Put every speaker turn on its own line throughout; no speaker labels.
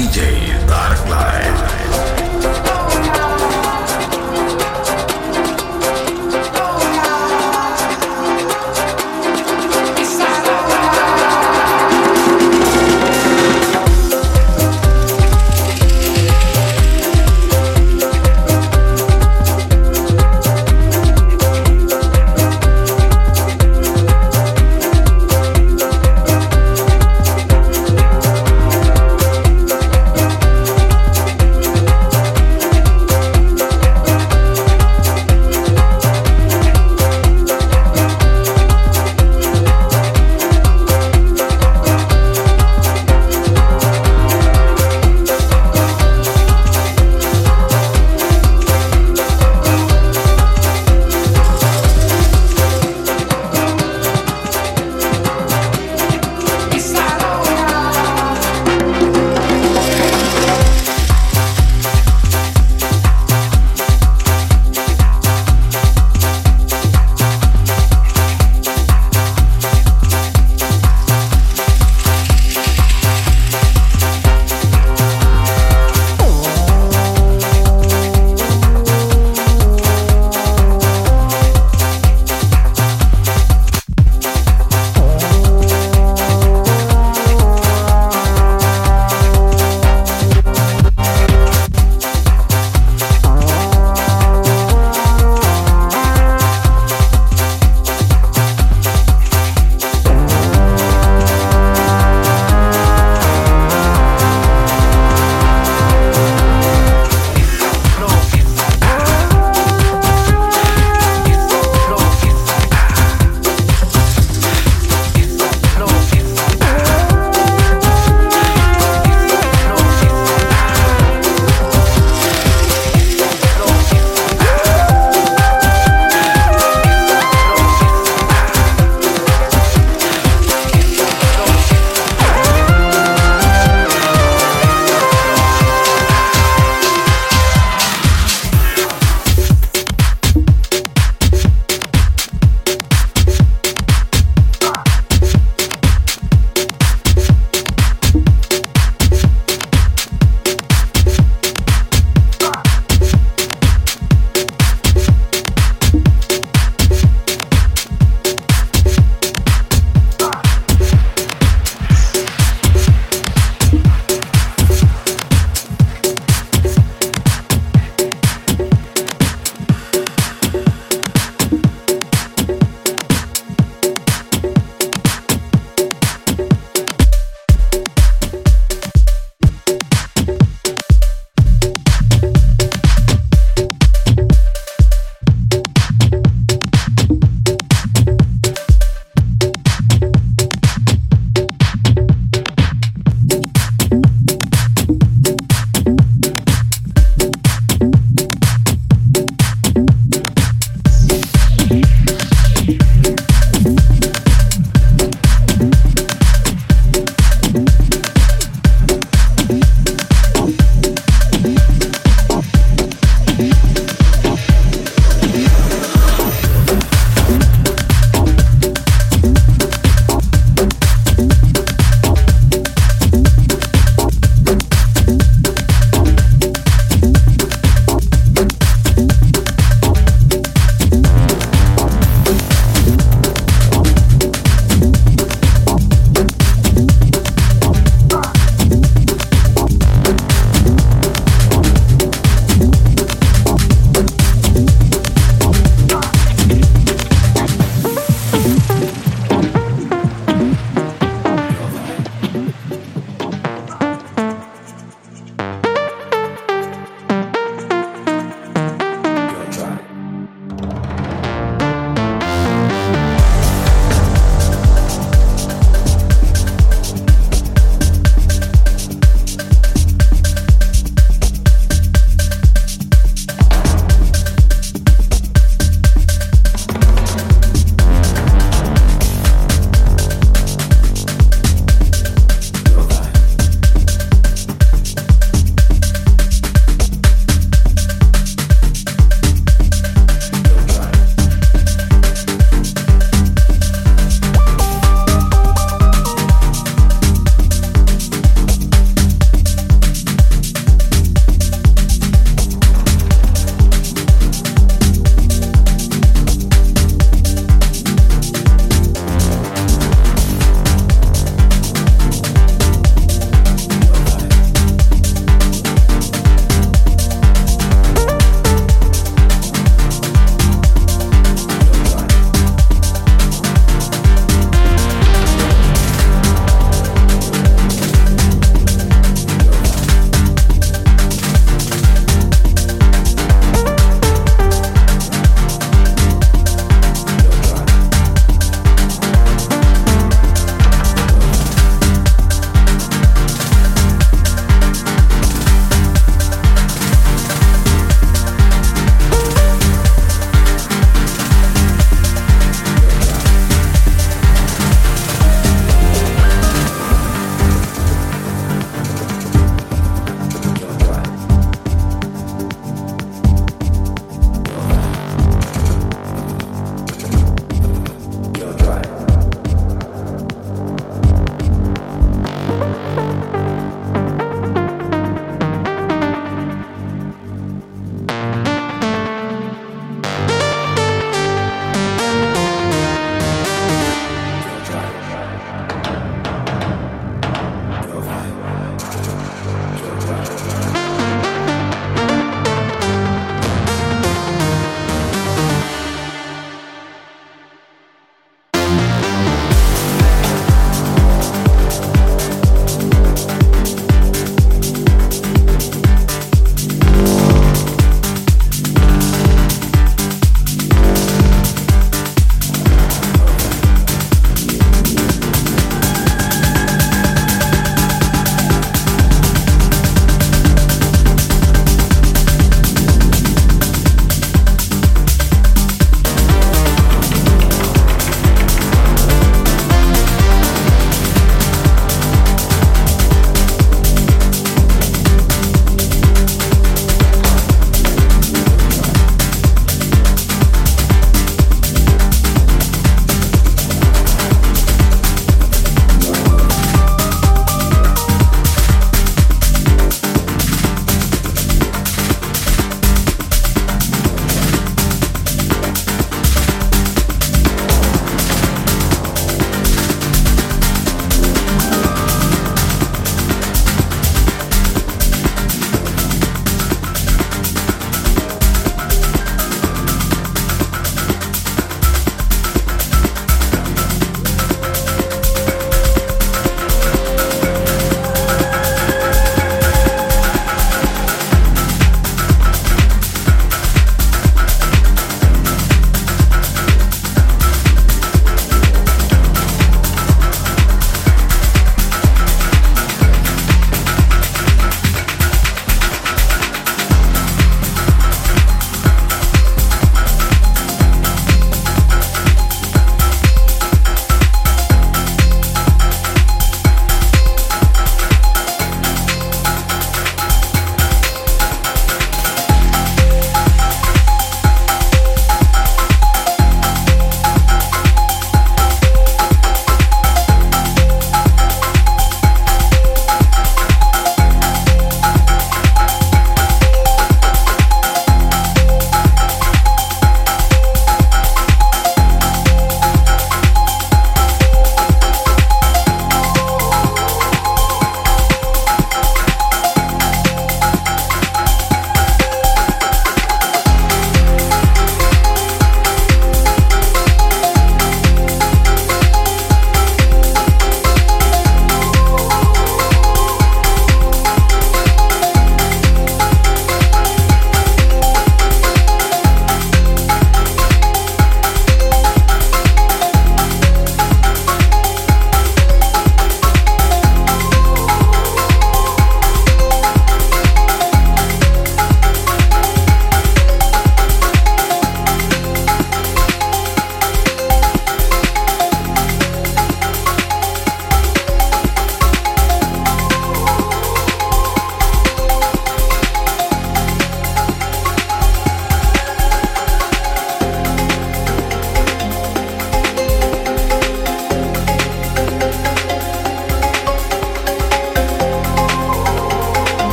DJ Dark Light.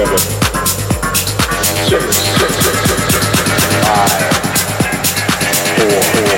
Seven, six, five, four, four,